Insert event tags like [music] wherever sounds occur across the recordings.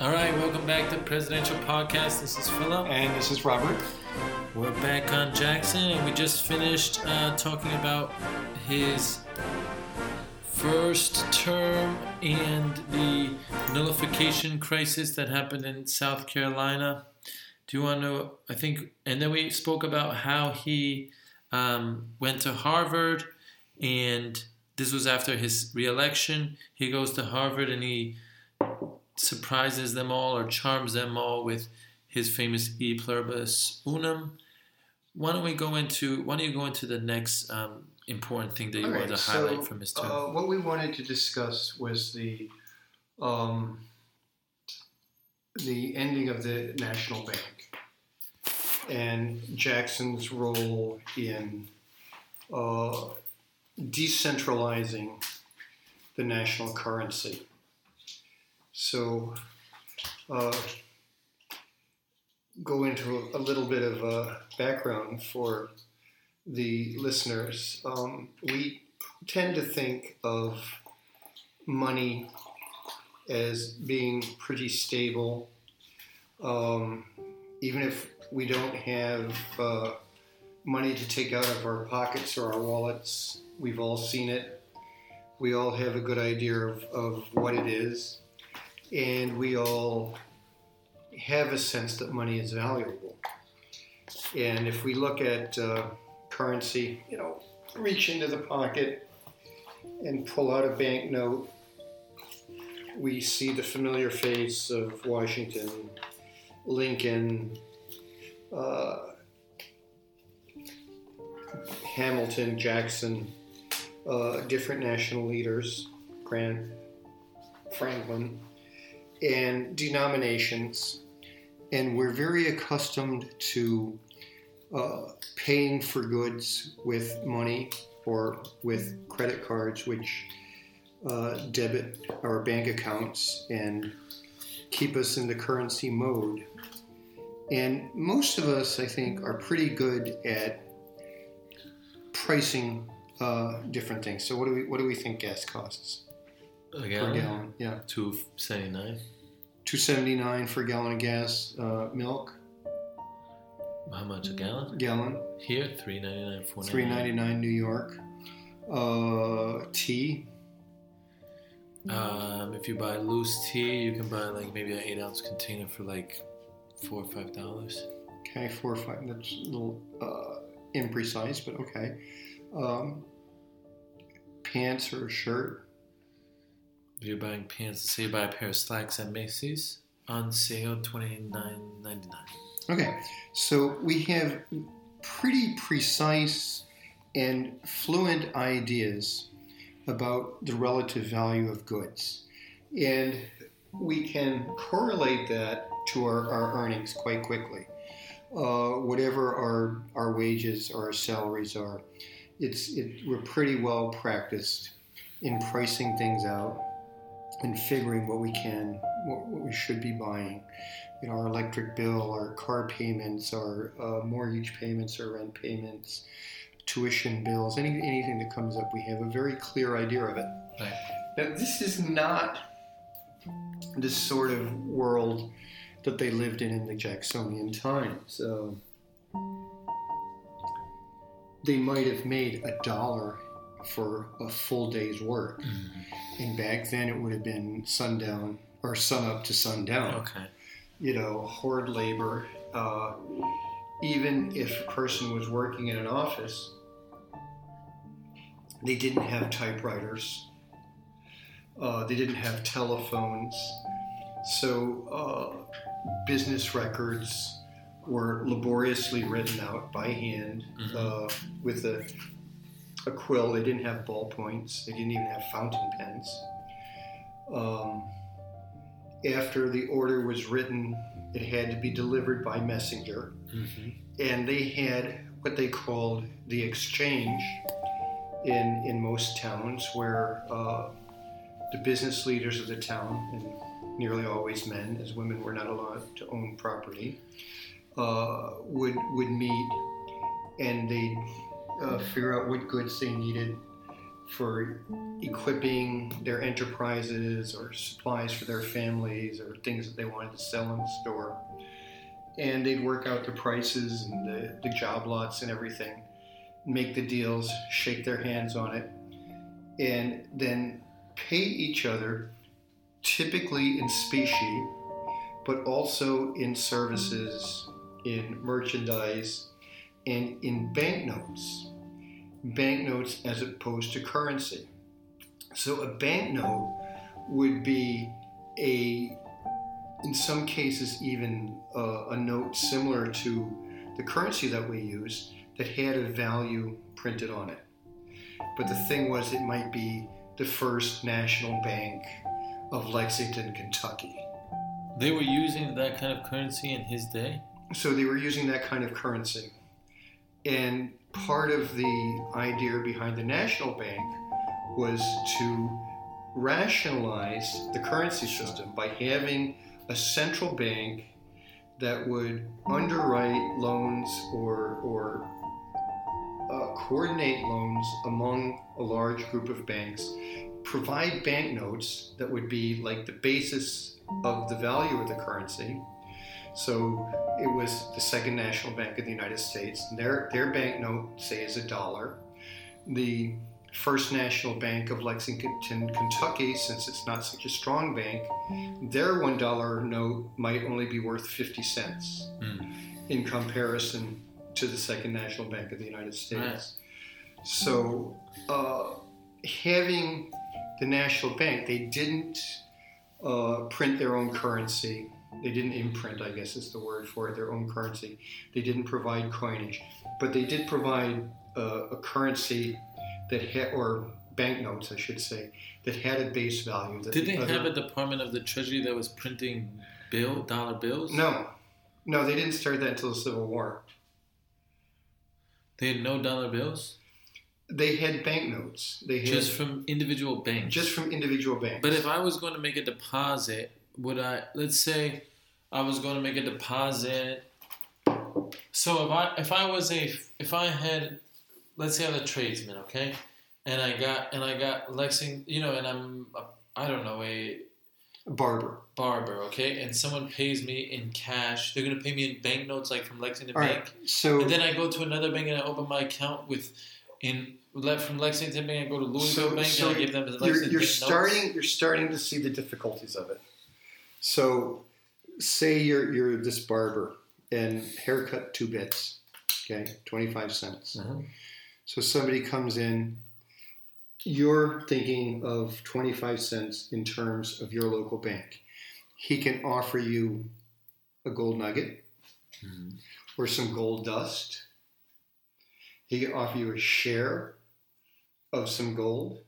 All right, welcome back to Presidential Podcast. This is Philip. And this is Robert. We're back on Jackson, and we just finished uh, talking about his first term and the nullification crisis that happened in South Carolina. Do you want to? I think, and then we spoke about how he um, went to Harvard, and this was after his reelection. He goes to Harvard and he surprises them all or charms them all with his famous E pluribus unum. Why don't we go into? Why don't you go into the next um, important thing that you All wanted right, to highlight so, from his term? Uh, what we wanted to discuss was the um, the ending of the National Bank and Jackson's role in uh, decentralizing the national currency. So, uh, go into a, a little bit of uh, background for the listeners. Um, we tend to think of money as being pretty stable, um, even if we don't have uh, money to take out of our pockets or our wallets. We've all seen it. We all have a good idea of, of what it is. And we all have a sense that money is valuable. And if we look at uh, currency, you know, reach into the pocket and pull out a banknote, we see the familiar face of Washington, Lincoln, uh, Hamilton, Jackson, uh, different national leaders, Grant, Franklin, and denominations. And we're very accustomed to uh, paying for goods with money or with credit cards, which uh, debit our bank accounts and keep us in the currency mode. And most of us, I think, are pretty good at pricing uh, different things. So, what do we what do we think gas costs A per gallon? gallon? Yeah, Two seventy nine. two seventy nine for a gallon of gas. Uh, milk How much a gallon? gallon. Here, three ninety nine, four Three ninety nine New York. Uh, tea. Um, if you buy loose tea, you can buy like maybe an eight ounce container for like four or five dollars. Okay, four or five. That's a little uh, imprecise, but okay. Um, pants or a shirt. If you're buying pants, say you buy a pair of slacks at Macy's on sale, twenty nine ninety nine. Okay, so we have pretty precise and fluent ideas about the relative value of goods. And we can correlate that to our, our earnings quite quickly. Uh, whatever our, our wages or our salaries are, it's, it, we're pretty well practiced in pricing things out and figuring what we can, what, what we should be buying you know, our electric bill, our car payments, our uh, mortgage payments, our rent payments, tuition bills, any, anything that comes up, we have a very clear idea of it. Right. Now, this is not the sort of world that they lived in in the Jacksonian times. So they might have made a dollar for a full day's work. And back then it would have been sundown or sun up to sundown Okay. you know, hard labor. Uh, even if a person was working in an office, they didn't have typewriters. Uh, they didn't have telephones. So uh, business records were laboriously written out by hand Mhm. uh, with a, a quill. They didn't have ballpoints. They didn't even have fountain pens. Um, after the order was written, it had to be delivered by messenger. hmm And they had what they called the exchange in, in most towns, where uh, the business leaders of the town, and nearly always men, as women were not allowed to own property, uh, would, would meet and they'd uh, figure out what goods they needed for equipping their enterprises or supplies for their families or things that they wanted to sell in the store. And they'd work out the prices and the, the job lots and everything, make the deals, shake their hands on it, and then pay each other, typically in specie, but also in services, in merchandise, and in banknotes. Banknotes as opposed to currency. So a banknote would be a, in some cases, even a, a note similar to the currency that we use that had a value printed on it. But the thing was, it might be the first national bank of Lexington, Kentucky. They were using that kind of currency in his day? So they were using that kind of currency. And part of the idea behind the national bank was to rationalize the currency system by having a central bank that would underwrite loans or, or uh, coordinate loans among a large group of banks, provide banknotes that would be like the basis of the value of the currency. So it was the Second National Bank of the United States. Their their banknote, say, is a dollar. The First National Bank of Lexington, Kentucky, since it's not such a strong bank, their one dollar note might only be worth fifty cents Mm. in comparison to the Second National Bank of the United States. Right. So, uh, having the national bank, they didn't uh, print their own currency. They didn't imprint, I guess is the word for it, their own currency. They didn't provide coinage, but they did provide uh, a currency that had, or banknotes, I should say, that had a base value. Did the they other- have a department of the Treasury that was printing bill dollar bills? No, no, they didn't start that until the Civil War. They had no dollar bills? They had banknotes. They had Just from individual banks. just from individual banks. But if I was going to make a deposit, would I? Let's say I was going to make a deposit. So if I if I was a if I had, let's say I'm a tradesman, okay, and I got and I got Lexington, you know, and I'm a, I don't know a barber. barber, okay, and someone pays me in cash, they're going to pay me in banknotes like from Lexington All Bank. right. So And then I go to another bank and I open my account with in le- from Lexington Bank. I go to Louisville So- Bank so and I give them the you're, you're Bank starting you're starting to see the difficulties of it. So, say you're you're this barber and haircut two bits, okay, twenty five cents. Mhm. So somebody comes in, you're thinking of twenty five cents in terms of your local bank. He can offer you a gold nugget Mhm. or some gold dust. He can offer you a share of some gold.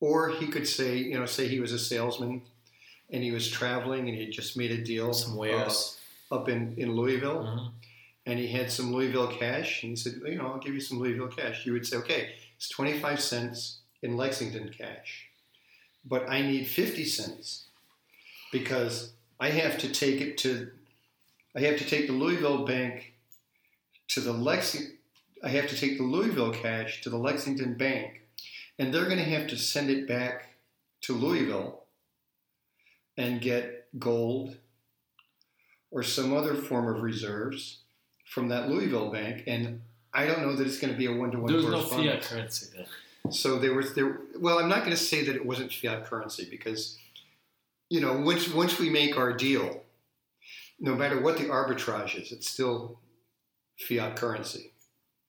Or he could say, you know, say he was a salesman and he was traveling and he just made a deal Some wares. uh, up in, in Louisville Mhm. and he had some Louisville cash and he said, you know, I'll give you some Louisville cash. You would say, okay, it's 25 cents in Lexington cash, but I need 50 cents because I have to take it to, I have to take the Louisville bank to the Lexington, I have to take the Louisville cash to the Lexington bank and they're going to have to send it back to Louisville and get gold or some other form of reserves from that Louisville bank, and I don't know that it's going to be a one-to-one There was no fiat currency then. So there was there. Well, I'm not going to say that it wasn't fiat currency because, you know, once once we make our deal, no matter what the arbitrage is, it's still fiat currency.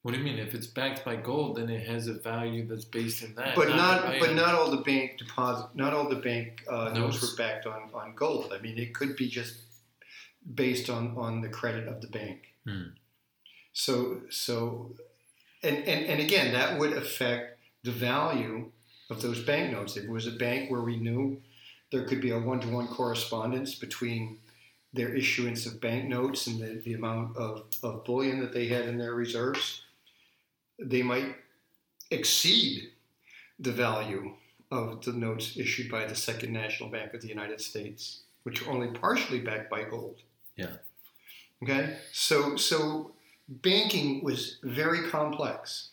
What do you mean? If it's backed by gold, then it has a value that's based in that. But not, the but not all the bank deposit, not all the bank uh, notes Notes. were backed on, on gold. I mean, it could be just based on, on the credit of the bank. Hmm. So so, and, and and again, that would affect the value of those banknotes. If it was a bank where we knew there could be a one to one correspondence between their issuance of banknotes and the, the amount of, of bullion that they had in their reserves, they might exceed the value of the notes issued by the Second National Bank of the United States, which are only partially backed by gold. Yeah. Okay. So so banking was very complex,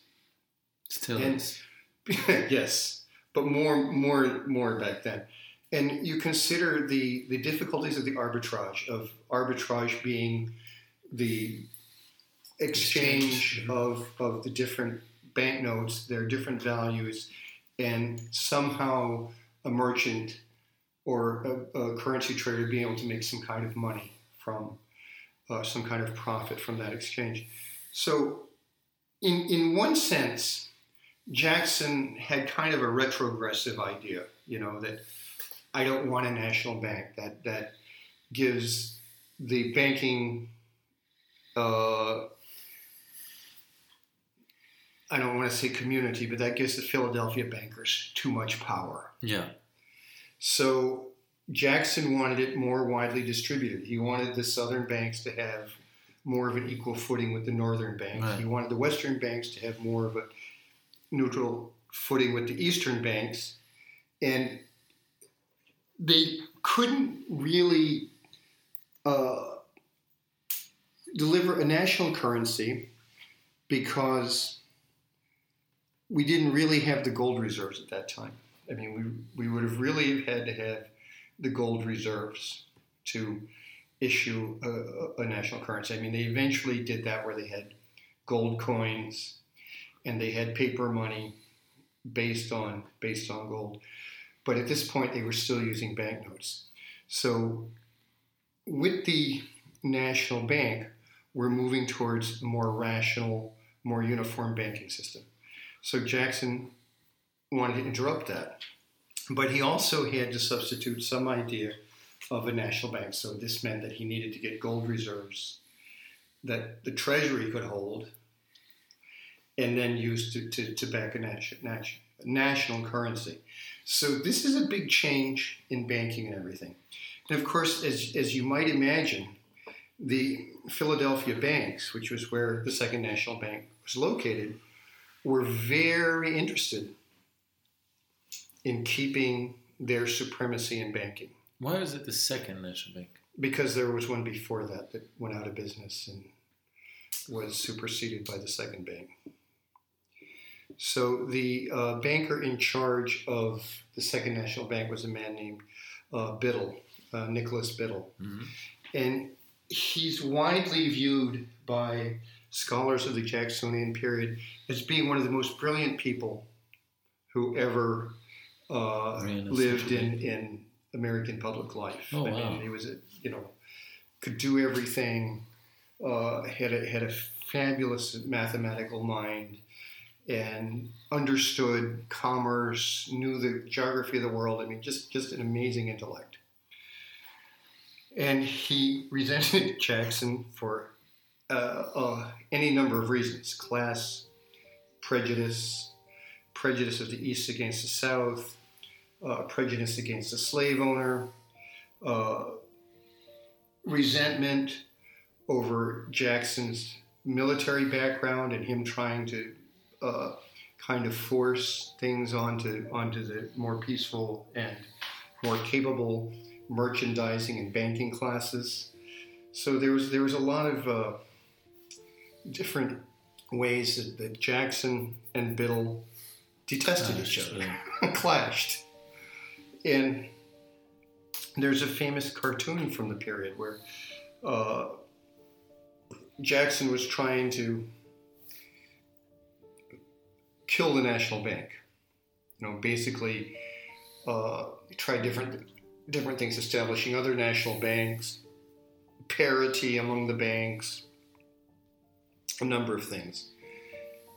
Still and- is. [laughs] yes, but more, more, more back then. And you consider the the difficulties of the arbitrage of arbitrage being the exchange of of the different banknotes, their different values, and somehow a merchant or a, a currency trader being able to make some kind of money from uh, some kind of profit from that exchange. So, in in one sense, Jackson had kind of a retrogressive idea, you know, that I don't want a national bank that that gives the banking. Uh, I don't want to say community, but that gives the Philadelphia bankers too much power. Yeah. So Jackson wanted it more widely distributed. He wanted the southern banks to have more of an equal footing with the northern banks. Right. He wanted the western banks to have more of a neutral footing with the eastern banks. And they couldn't really uh, deliver a national currency because we didn't really have the gold reserves at that time. I mean, we, we would have really had to have the gold reserves to issue a, a national currency. I mean, they eventually did that where they had gold coins and they had paper money based on based on gold. But at this point, they were still using banknotes. So, with the national bank, we're moving towards a more rational, more uniform banking system. So Jackson wanted to interrupt that. But he also had to substitute some idea of a national bank. So this meant that he needed to get gold reserves that the Treasury could hold and then use to, to, to back a national, national currency. So this is a big change in banking and everything. And of course, as, as you might imagine, the Philadelphia banks, which was where the Second National Bank was located, were very interested in keeping their supremacy in banking Why was it the second national bank? because there was one before that that went out of business and was superseded by the second bank. So the uh, banker in charge of the Second National Bank was a man named uh, Biddle, uh, Nicholas Biddle, Mhm. and he's widely viewed by scholars of the Jacksonian period as being one of the most brilliant people who ever uh, lived in, in American public life. Oh, I wow. mean, he was, a, you know, could do everything, uh, had, a, had a fabulous mathematical mind, and understood commerce, knew the geography of the world. I mean, just, just an amazing intellect. And he [laughs] resented Jackson for uh, uh, any number of reasons class, prejudice, prejudice of the East against the South, uh, prejudice against the slave owner, uh, resentment over Jackson's military background and him trying to uh, kind of force things onto onto the more peaceful and more capable merchandising and banking classes. So there was there was a lot of uh, different ways that, that Jackson and Biddle detested each other, yeah. [laughs] clashed. And there's a famous cartoon from the period where uh, Jackson was trying to kill the national bank. You know, basically uh, tried different different things, establishing other national banks, parity among the banks, a number of things.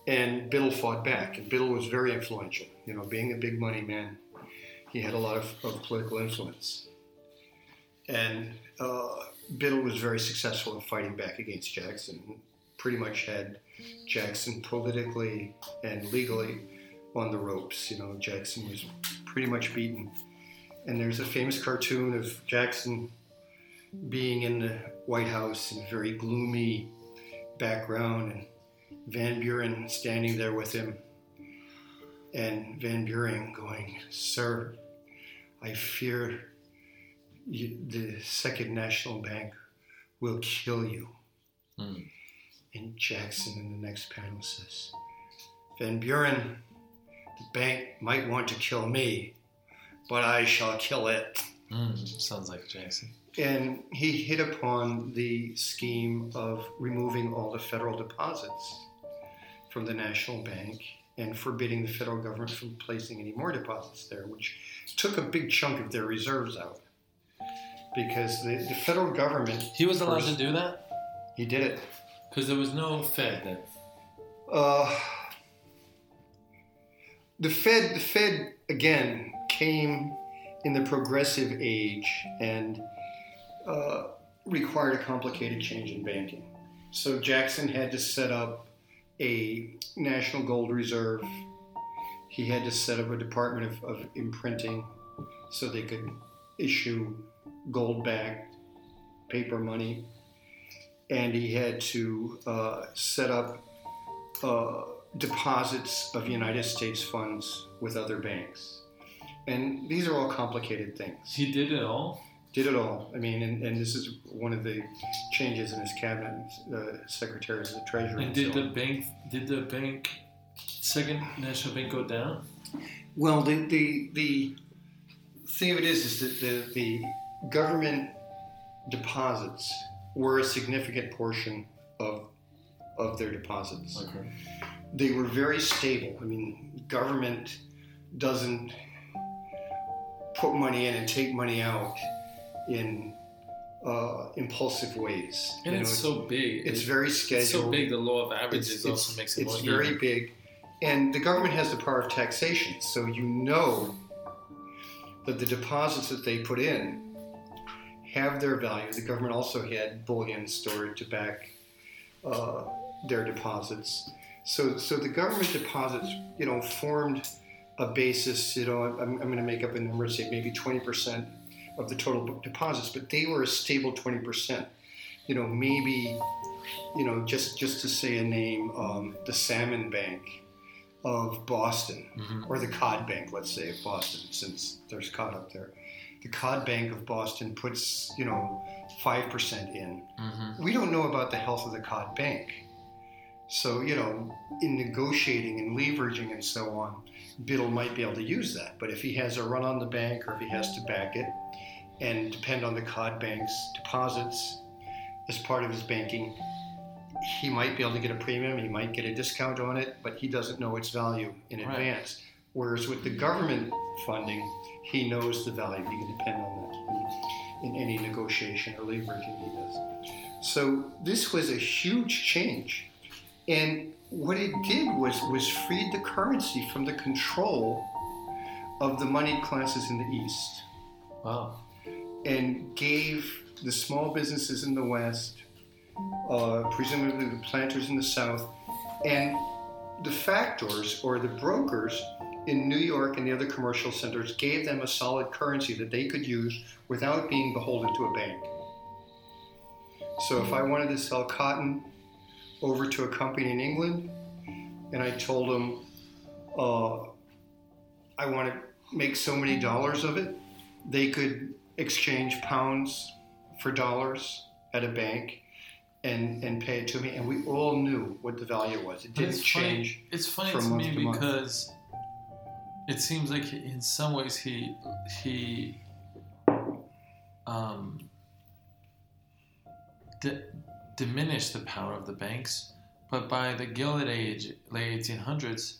And Biddle fought back, and Biddle was very influential. You know, being a big money man, he had a lot of, of political influence. And uh, Biddle was very successful in fighting back against Jackson. Pretty much had Jackson politically and legally on the ropes. You know, Jackson was pretty much beaten. And there's a famous cartoon of Jackson being in the White House in a very gloomy background, and Van Buren standing there with him. And Van Buren going, Sir, I fear you, the Second National Bank will kill you. Hmm. And Jackson in the next panel says, Van Buren, the bank might want to kill me, but I shall kill it. Mm, sounds like Jackson. And he hit upon the scheme of removing all the federal deposits from the national bank and forbidding the federal government from placing any more deposits there, which took a big chunk of their reserves out. Because the, the federal government, He was allowed First- to do that he did it. because there was no Fed then. Uh, the Fed, the Fed again came in the progressive age and uh, required a complicated change in banking. So Jackson had to set up a national gold reserve. He had to set up a department of, of imprinting so they could issue gold-backed paper money, and he had to uh, set up uh, deposits of United States funds with other banks. And these are all complicated things. He did it all. Did it all. I mean, and, and this is one of the changes in his cabinet, uh, secretaries of the treasury. And so did the on. bank? Did the bank? Second National Bank go down? Well, the, the, the thing of it is, is that the, the government deposits were a significant portion of, of their deposits. Okay. they were very stable. I mean, government doesn't put money in and take money out in uh, impulsive ways. And You know, it's so big. it's very scheduled. It's so big. The law of averages It's, also it's, makes it it's very even. big, and the government has the power of taxation. So you know that the deposits that they put in have their value. The government also had bullion stored to back uh, their deposits. So, so the government deposits, you know, formed a basis. You know, I'm, I'm going to make up a number, say maybe 20% of the total deposits, but they were a stable 20%. You know, maybe you know, just just to say a name, um, the Salmon Bank of Boston, Mhm. or the Cod Bank, let's say of Boston, since there's cod up there. The Cod Bank of Boston puts, you know, five percent in. Mhm. We don't know about the health of the Cod Bank, so you know, in negotiating and leveraging and so on, Biddle might be able to use that. But if he has a run on the bank, or if he has to back it, and depend on the Cod Bank's deposits as part of his banking, he might be able to get a premium, he might get a discount on it, but he doesn't know its value in Right. advance. Whereas with the government funding, he knows the value. He can depend on that in, in any negotiation or leveraging he does. So this was a huge change. And what it did was was freed the currency from the control of the moneyed classes in the East Wow. And gave the small businesses in the West, uh, presumably the planters in the South, and the factors or the brokers in New York and the other commercial centers gave them a solid currency that they could use without being beholden to a bank. So if I wanted to sell cotton over to a company in England, and I told them uh, I want to make so many dollars of it, they could exchange pounds for dollars at a bank and, and pay it to me. And we all knew what the value was. It didn't it's change. Funny, it's funny to me to because it seems like he, in some ways he he um, di- diminished the power of the banks, but by the Gilded Age, late 1800s,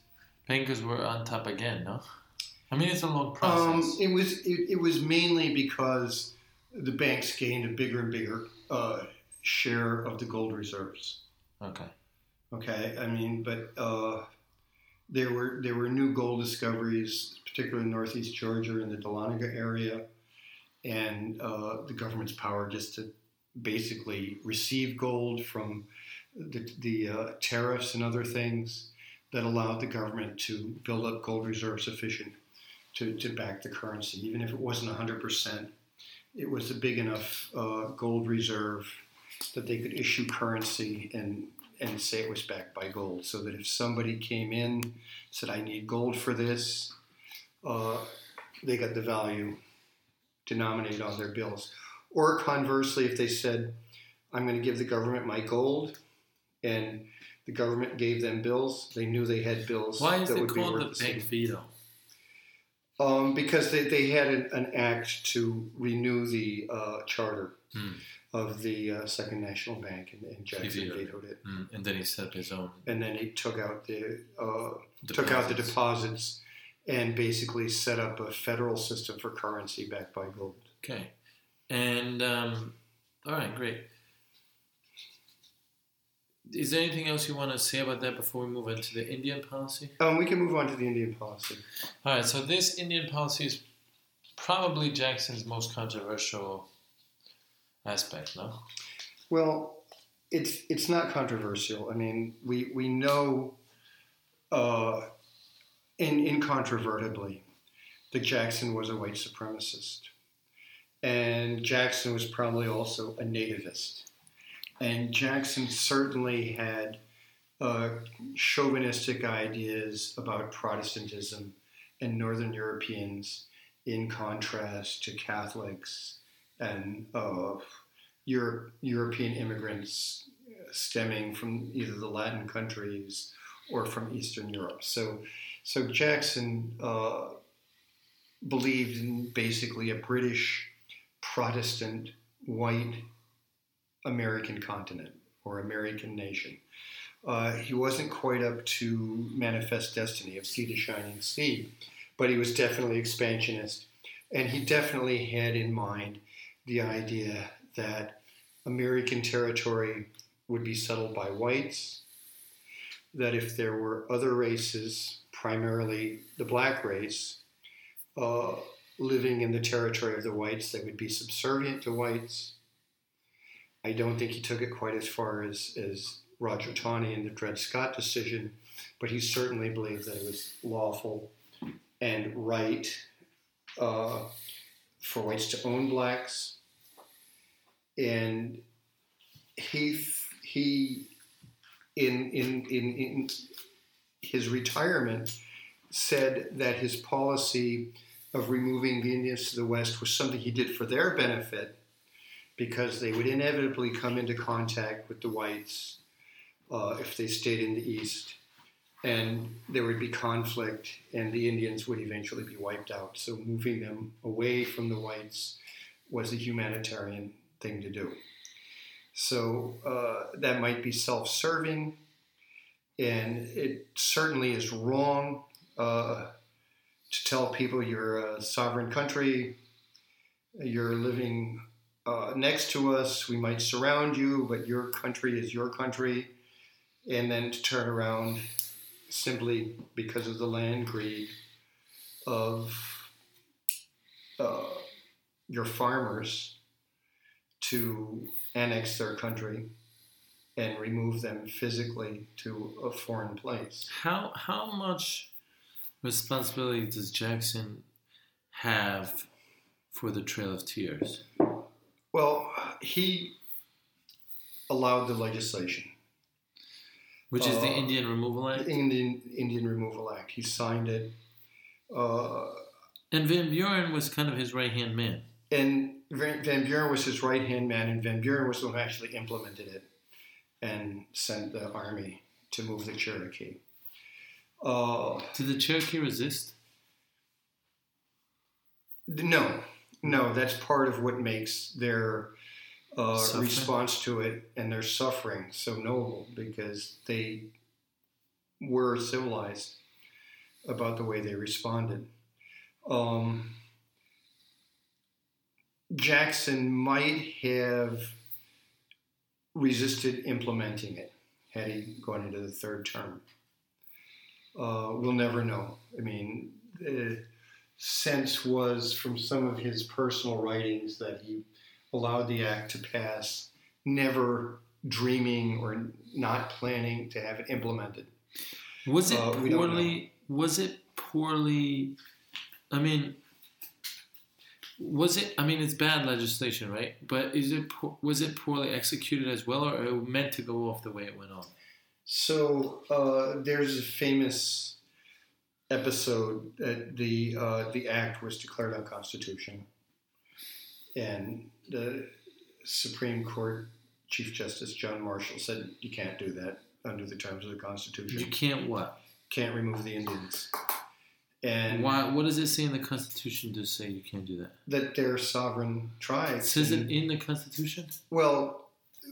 bankers were on top again. No, I mean it's a long Um, process. it was it, it was mainly because the banks gained a bigger and bigger uh, share of the gold reserves. okay. Okay, I mean, but uh, there were there were new gold discoveries, particularly in northeast Georgia in the Dahlonega area, and uh, the government's power just to basically receive gold from the, the uh, tariffs and other things that allowed the government to build up gold reserves sufficient to, to back the currency, even if it wasn't 100%. It was a big enough uh, gold reserve that they could issue currency and and say it was backed by gold, so that if somebody came in said I need gold for this, uh, they got the value denominated on their bills. Or conversely, if they said I'm going to give the government my gold, and The government gave them bills. They knew they had bills Why is that it would be called worth the bank veto? Um, because they, they had an, an act to renew the uh, charter Hmm. of the uh, Second National Bank, and, and Jackson vetoed it. Mm, and then he set up his own. And then he took out the uh, took out the deposits. deposits and basically set up a federal system for currency backed by gold. Okay. And um, all right, great. Is there anything else you want to say about that before we move into the Indian policy? Um, we can move on to the Indian policy. All right, so this Indian policy is probably Jackson's most controversial aspect, no? Well, it's it's not controversial. I mean, we we know, uh, in incontrovertibly, that Jackson was a white supremacist, and Jackson was probably also a nativist, and Jackson certainly had uh, chauvinistic ideas about Protestantism and Northern Europeans, in contrast to Catholics and uh, Europe, European immigrants stemming from either the Latin countries or from Eastern Europe. So, so Jackson uh, believed in basically a British Protestant white American continent or American nation. Uh, he wasn't quite up to Manifest Destiny of Sea to Shining Sea, but he was definitely expansionist, and he definitely had in mind the idea that American territory would be settled by whites, that if there were other races, primarily the black race, uh, living in the territory of the whites, they would be subservient to whites. I don't think he took it quite as far as, as Roger Taney in the Dred Scott decision, but he certainly believed that it was lawful and right uh, for whites to own blacks. And he he in in in, in his retirement said that his policy of removing the Indians to the west was something he did for their benefit because they would inevitably come into contact with the whites uh, if they stayed in the east and there would be conflict and the Indians would eventually be wiped out. So moving them away from the whites was a humanitarian thing to do. So uh, that might be self serving, and it certainly is wrong uh, to tell people you're a sovereign country, you're living uh, next to us, we might surround you, but your country is your country, and then to turn around simply because of the land greed of uh, your farmers to annex their country and remove them physically to a foreign place. How how much responsibility does Jackson have for the Trail of Tears? Well, he allowed the legislation, Which is the Uh, Indian Removal Act? the Indian Indian Removal Act. He signed it, uh, And Van Buren was kind of his right hand man. and Van, Van Buren was his right hand man, and Van Buren was the one who actually implemented it and sent the army to move the Cherokee. Uh, Did the Cherokee resist? No, no, that's part of what makes their uh, response to it and their suffering so noble because they were civilized about the way they responded. Um, Jackson might have resisted implementing it had he gone into the third term. Uh, we'll never know. I mean, the sense was from some of his personal writings that he allowed the act to pass, never dreaming or not planning to have it implemented. Was it Uh, poorly? Was it poorly? I mean, was it? I mean, it's bad legislation, right? But is it? Was it poorly executed as well, or it meant to go off the way it went on? So uh, there's a famous episode that the uh, the act was declared unconstitutional, and the Supreme Court Chief Justice John Marshall said you can't do that. under the terms of the Constitution. You can't what? Can't remove the Indians. And Why? What does it say in the Constitution to say you can't do that? that they're sovereign It tribes. says it in the Constitution. Well,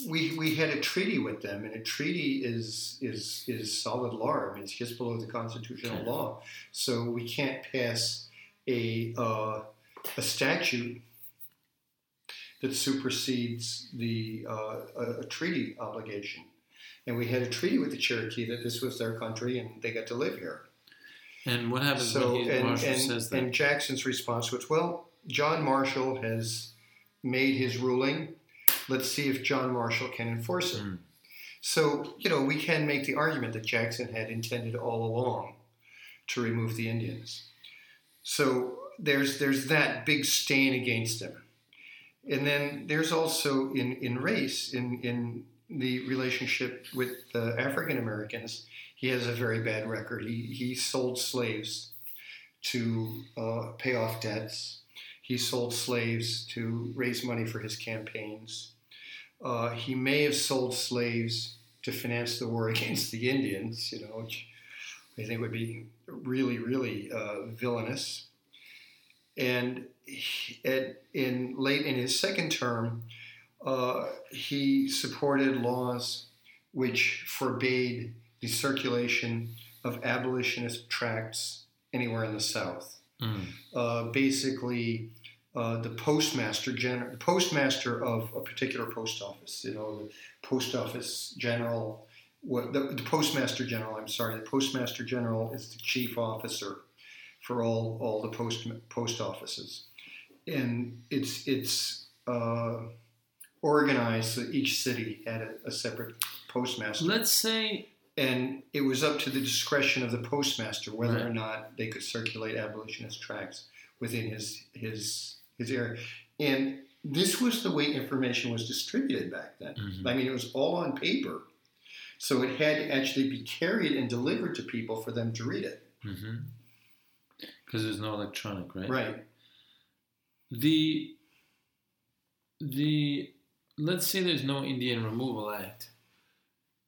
we we had a treaty with them, and a treaty is is is solid law. I mean, it's just below the constitutional Okay. law, so we can't pass a uh, a statute that supersedes the uh, a, a treaty obligation. And we had a treaty with the Cherokee that this was their country and they got to live here. And what happens So when he, and, Marshall and, says that? and Jackson's response was, "Well, John Marshall has made his ruling. Let's see if John Marshall can enforce it." Mm. So you know, we can make the argument that Jackson had intended all along to remove the Indians. So there's there's that big stain against him, and then there's also in in race in in the relationship with the African Americans he has a very bad record. He, he sold slaves to uh, pay off debts. He sold slaves to raise money for his campaigns. Uh, he may have sold slaves to finance the war [laughs] against the Indians, you know, which I think would be really, really uh, villainous. And he, at, in late in his second term, uh, he supported laws which forbade the circulation of abolitionist tracts anywhere in the South. Mm. Uh, basically, uh, the postmaster general, the postmaster of a particular post office, you know, the post office general, what, the, the postmaster general. I'm sorry, the postmaster general is the chief officer for all all the post post offices, and it's it's uh, organized so each city had a, a separate postmaster Let's say and it was up to the discretion of the postmaster whether or not they could circulate abolitionist tracts within his his his area. And this was the way information was distributed back then. Mhm. I mean, it was all on paper, so it had to actually be carried and delivered to people for them to read it. because mm-hmm. there's no electronic, right? Right. The the let's say there's no Indian Removal Act.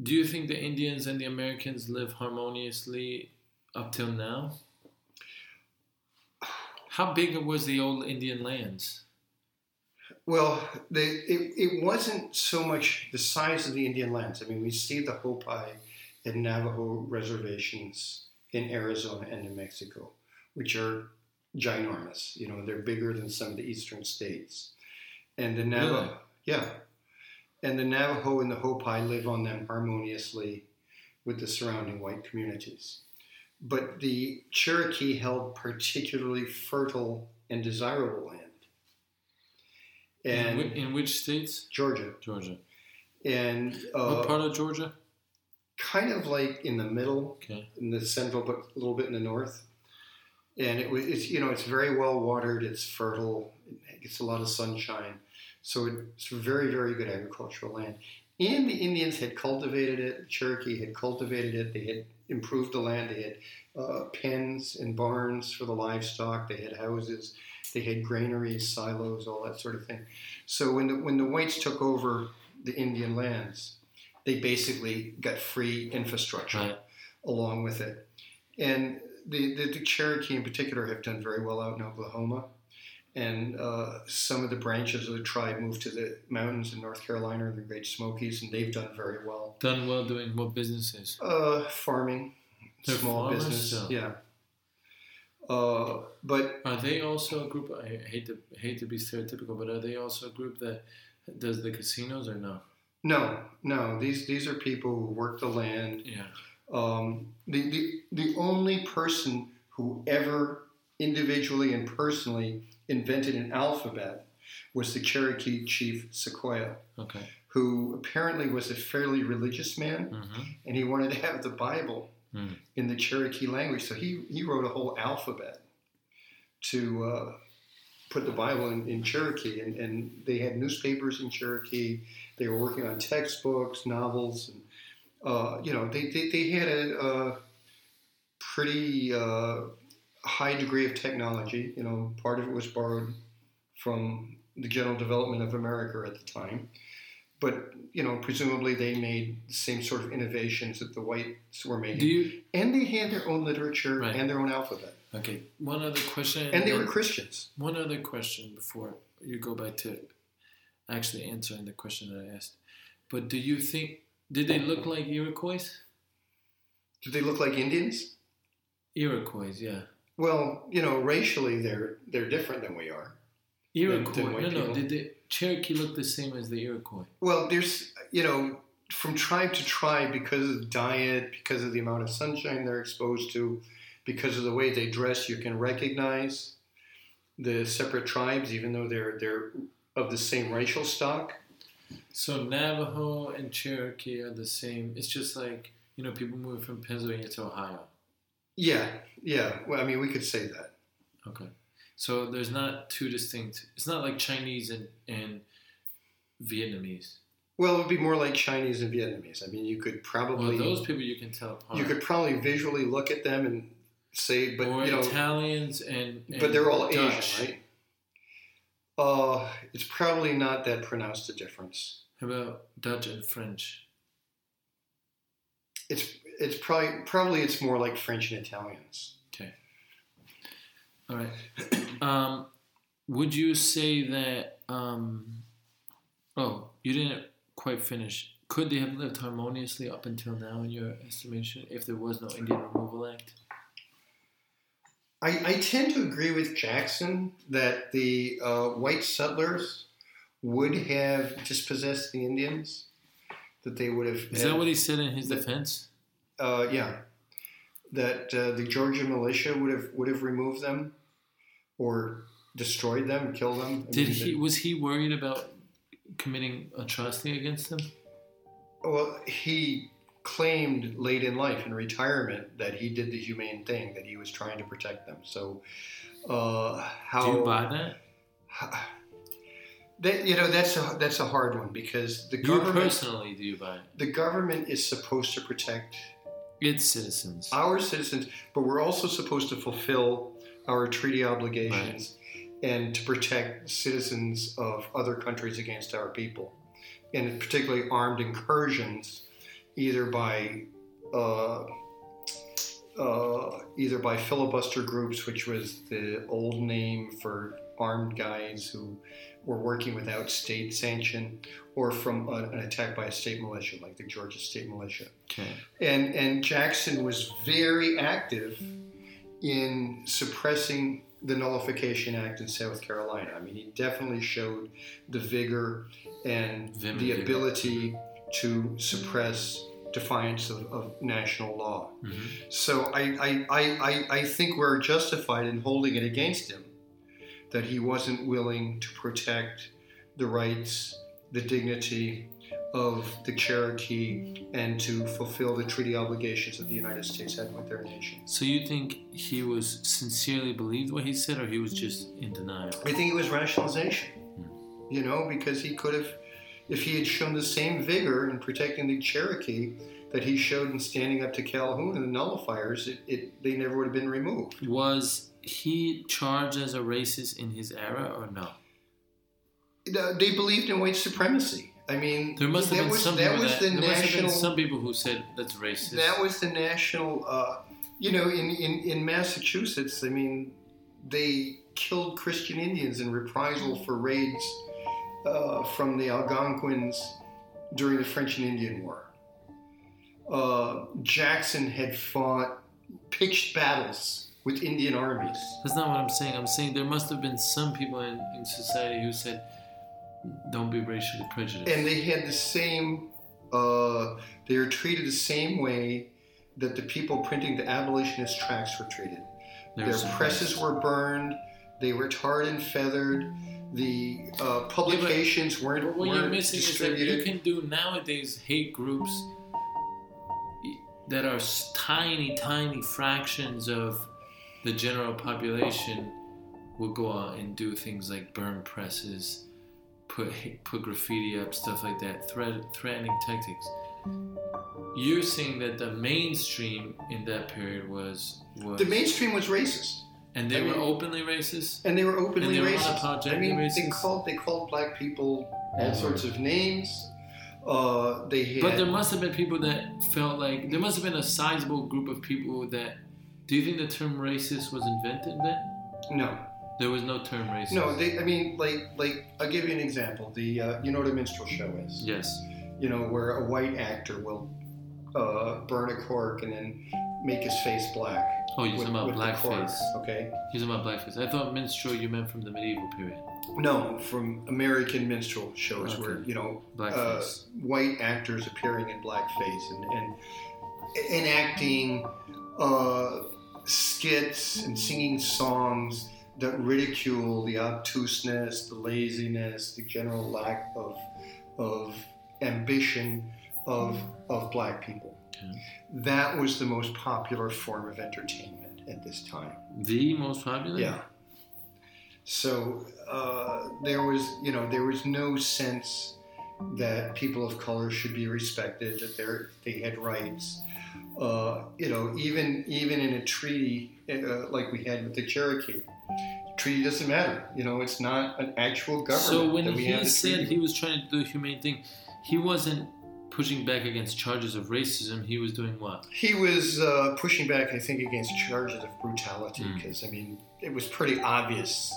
Do you think the Indians and the Americans live harmoniously up till now? How big was the old Indian lands? Well, they, it, it wasn't so much the size of the Indian lands. I mean, we see the Hopi and Navajo reservations in Arizona and New Mexico, which are ginormous. You know, they're bigger than some of the eastern states. And the Navajo, Really? yeah. And the Navajo and the Hopi live on them harmoniously with the surrounding white communities. But the Cherokee held particularly fertile and desirable land. in, And whi- in which states? Georgia. Georgia. And what uh, part of Georgia? kind of like in the middle, Okay. in the central, but a little bit in the north. And it was, it's you know, it's very well watered. It's fertile. It gets a lot of sunshine, so it's very, very good agricultural land. And the Indians had cultivated it. The Cherokee had cultivated it. They had improved the land. They had uh, pens and barns for the livestock. They had houses. They had granaries, silos, all that sort of thing. So when the when the whites took over the Indian lands, they basically got free infrastructure Right. along with it. And the, the, the Cherokee in particular have done very well out in Oklahoma. And uh, some of the branches of the tribe moved to the mountains in North Carolina the Great Smokies, and they've done very well. Done well doing what businesses? Uh, farming, They're small business, still? yeah. Uh, but Are they also a group? I hate to hate to be stereotypical, but are they also a group that does the casinos or no? no, no, these these are people who work the land, Yeah. Um, the, the, the only person who ever individually and personally invented an alphabet was the Cherokee chief Sequoyah, Okay. who apparently was a fairly religious man hmm and he wanted to have the Bible Mm. in the Cherokee language. So he, he wrote a whole alphabet to uh, put the Bible in, in Cherokee. And, and they had newspapers in Cherokee. They were working on textbooks, novels, and uh, you know they, they, they had a, a pretty uh, high degree of technology. You know, part of it was borrowed from the general development of America at the time. but you know, presumably they made the same sort of innovations that the whites were making, Do you? and they had their own literature Right. and their own alphabet, Okay. One other question. and they were Christians. One other question before you go back to actually answering the question that I asked. But do you think did they look like Iroquois? Did they look like Indians? Iroquois, yeah. Well, you know, racially they're they're different than we are. Iroquois. than white no, no. Did the Cherokee look the same as the Iroquois? Well, there's you know from tribe to tribe because of diet, because of the amount of sunshine they're exposed to, because of the way they dress, you can recognize the separate tribes, even though they're they're of the same racial stock. So Navajo and Cherokee are the same. It's just like you know people moving from Pennsylvania to Ohio. Yeah, yeah. Well, I mean, we could say that. Okay. So there's not two distinct. It's not like Chinese and and Vietnamese. Well, it would be more like Chinese and Vietnamese. I mean, you could Well, probably those people you can tell apart. you could probably visually look at them and say, but or you know, Italians and, and but they're all Dutch. Asian, right? Uh, it's probably not that pronounced a difference. How about Dutch and French? It's it's probably probably it's more like French and Italians. Okay. All right. [clears throat] Um, would you say that? Um, oh, you didn't quite finish. Could they have lived harmoniously up until now, in your estimation, if there was no Indian Removal Act? I, I tend to agree with Jackson that the uh, white settlers would have dispossessed the Indians. That they would have. Is that what he said in his defense? Uh, yeah, that uh, the Georgia militia would have would have removed them, or destroyed them, killed them. I Did mean, he? Was he worried about committing atrocity against them? Well, he claimed late in life, in retirement, that he did the humane thing, that he was trying to protect them. So, uh, how Do you buy that? [sighs] that you know that's a that's a hard one because the You government personally, do you buy it? the government is supposed to protect Its citizens. our citizens, but we're also supposed to fulfill our treaty obligations and to protect citizens of other countries against our people, and particularly armed incursions, either by uh, uh, either by filibuster groups, which was the old name for armed guys who were working without state sanction, or from a- an attack by a state militia, like the Georgia State Militia Okay. and and Jackson was very active in suppressing the Nullification Act in South Carolina. I mean, he definitely showed the vigor and Vim the vigor. ability to suppress defiance of, of national law. Mhm. So I, I, I, I, I think we're justified in holding it against him that he wasn't willing to protect the rights, the dignity of the Cherokee and to fulfill the treaty obligations that the United States had with their nation. So you think he was sincerely believed what he said, or he was just in denial? I think it was rationalization, hmm. you know, because he could have, if he had shown the same vigor in protecting the Cherokee that he showed in standing up to Calhoun and the nullifiers, it, it, they never would have been removed. Was he charged as a racist in his era, or no? They believed in white supremacy. I mean, There must have been was, some that people was that, the there must have national. been some people who said that's racist. That was the national, uh, you know, in, in, in Massachusetts, I mean, they killed Christian Indians in reprisal for raids uh, from the Algonquins during the French and Indian War. Uh, Jackson had fought pitched battles with Indian armies. That's not what I'm saying. I'm saying there must have been some people in, in society who said, "Don't be racially prejudiced." And they had the same, uh, they were treated the same way that the people printing the abolitionist tracts were treated. There Their presses were burned. They were tarred and feathered. The uh, publications weren't, But what you're weren't missing is that you can do nowadays hate groups that are tiny, tiny fractions of the general population will go out and do things like burn presses, put put graffiti up, stuff like that, threat, threatening tactics. You're saying that the mainstream in that period was was the mainstream was racist, and they I were mean- openly racist. and they were openly And they were racist. unapologetically I mean, they called they called black people all N-word. sorts of names. Uh, they had, But there must have been people that felt like there must have been a sizable group of people that. Do you think the term racist was invented then? no, There was no term racist. no. They, I mean, like, like I'll give you an example. The uh, you know what a minstrel show is. Yes. You know where a white actor will uh, burn a cork and then make his face black. Oh, you're with- talking about with the cork, blackface. Okay. You're talking about blackface. I thought minstrel you meant from the medieval period. No, from American minstrel shows Okay. where you know uh, white actors appearing in blackface and, and enacting uh, skits and singing songs that ridicule the obtuseness, the laziness, the general lack of of ambition of of black people. Okay. That was the most popular form of entertainment at this time. the most popular. Yeah. So uh, there was, you know, there was no sense that people of color should be respected, that they they had rights. Uh, you know, even even in a treaty uh, like we had with the Cherokee, treaty doesn't matter. You know, it's not an actual government. So when he said he was trying to do a humane thing, he wasn't pushing back against charges of racism. He was doing what? He was uh, pushing back, I think, against charges of brutality Mm. because, I mean, it was pretty obvious,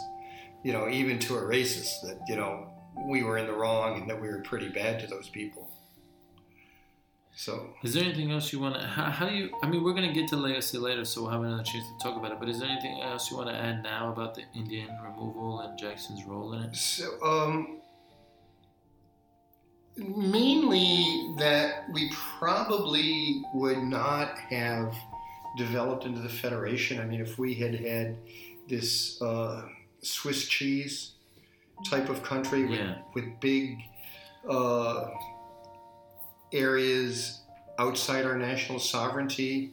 you know, even to a racist that, you know, we were in the wrong and that we were pretty bad to those people. So, Is there anything else you want to? How, how do you? I mean, we're gonna get to legacy later, so we'll have another chance to talk about it. But is there anything else you want to add now about the Indian removal and Jackson's role in it? so um, mainly that we probably would not have developed into the Federation. I mean, if we had had this uh, Swiss cheese type of country with, Yeah. with big uh, areas outside our national sovereignty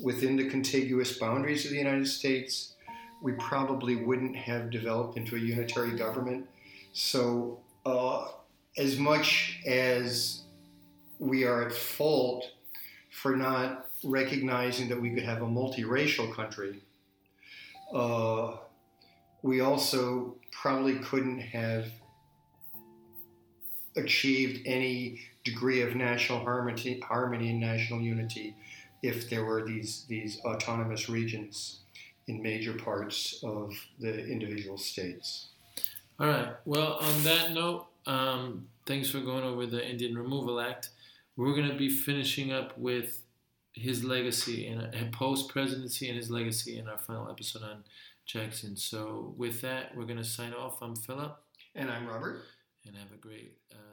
within the contiguous boundaries of the United States, we probably wouldn't have developed into a unitary government. So, uh, as much as we are at fault for not recognizing that we could have a multiracial country, uh, we also probably couldn't have achieved any degree of national harmony, harmony and national unity if there were these these autonomous regions in major parts of the individual states. All right. Well, on that note, um, thanks for going over the Indian Removal Act. We're gonna be finishing up with his legacy and post presidency and his legacy in our final episode on Jackson. So with that, we're gonna sign off. I'm Philip, And I'm Robert. and have a great. Uh,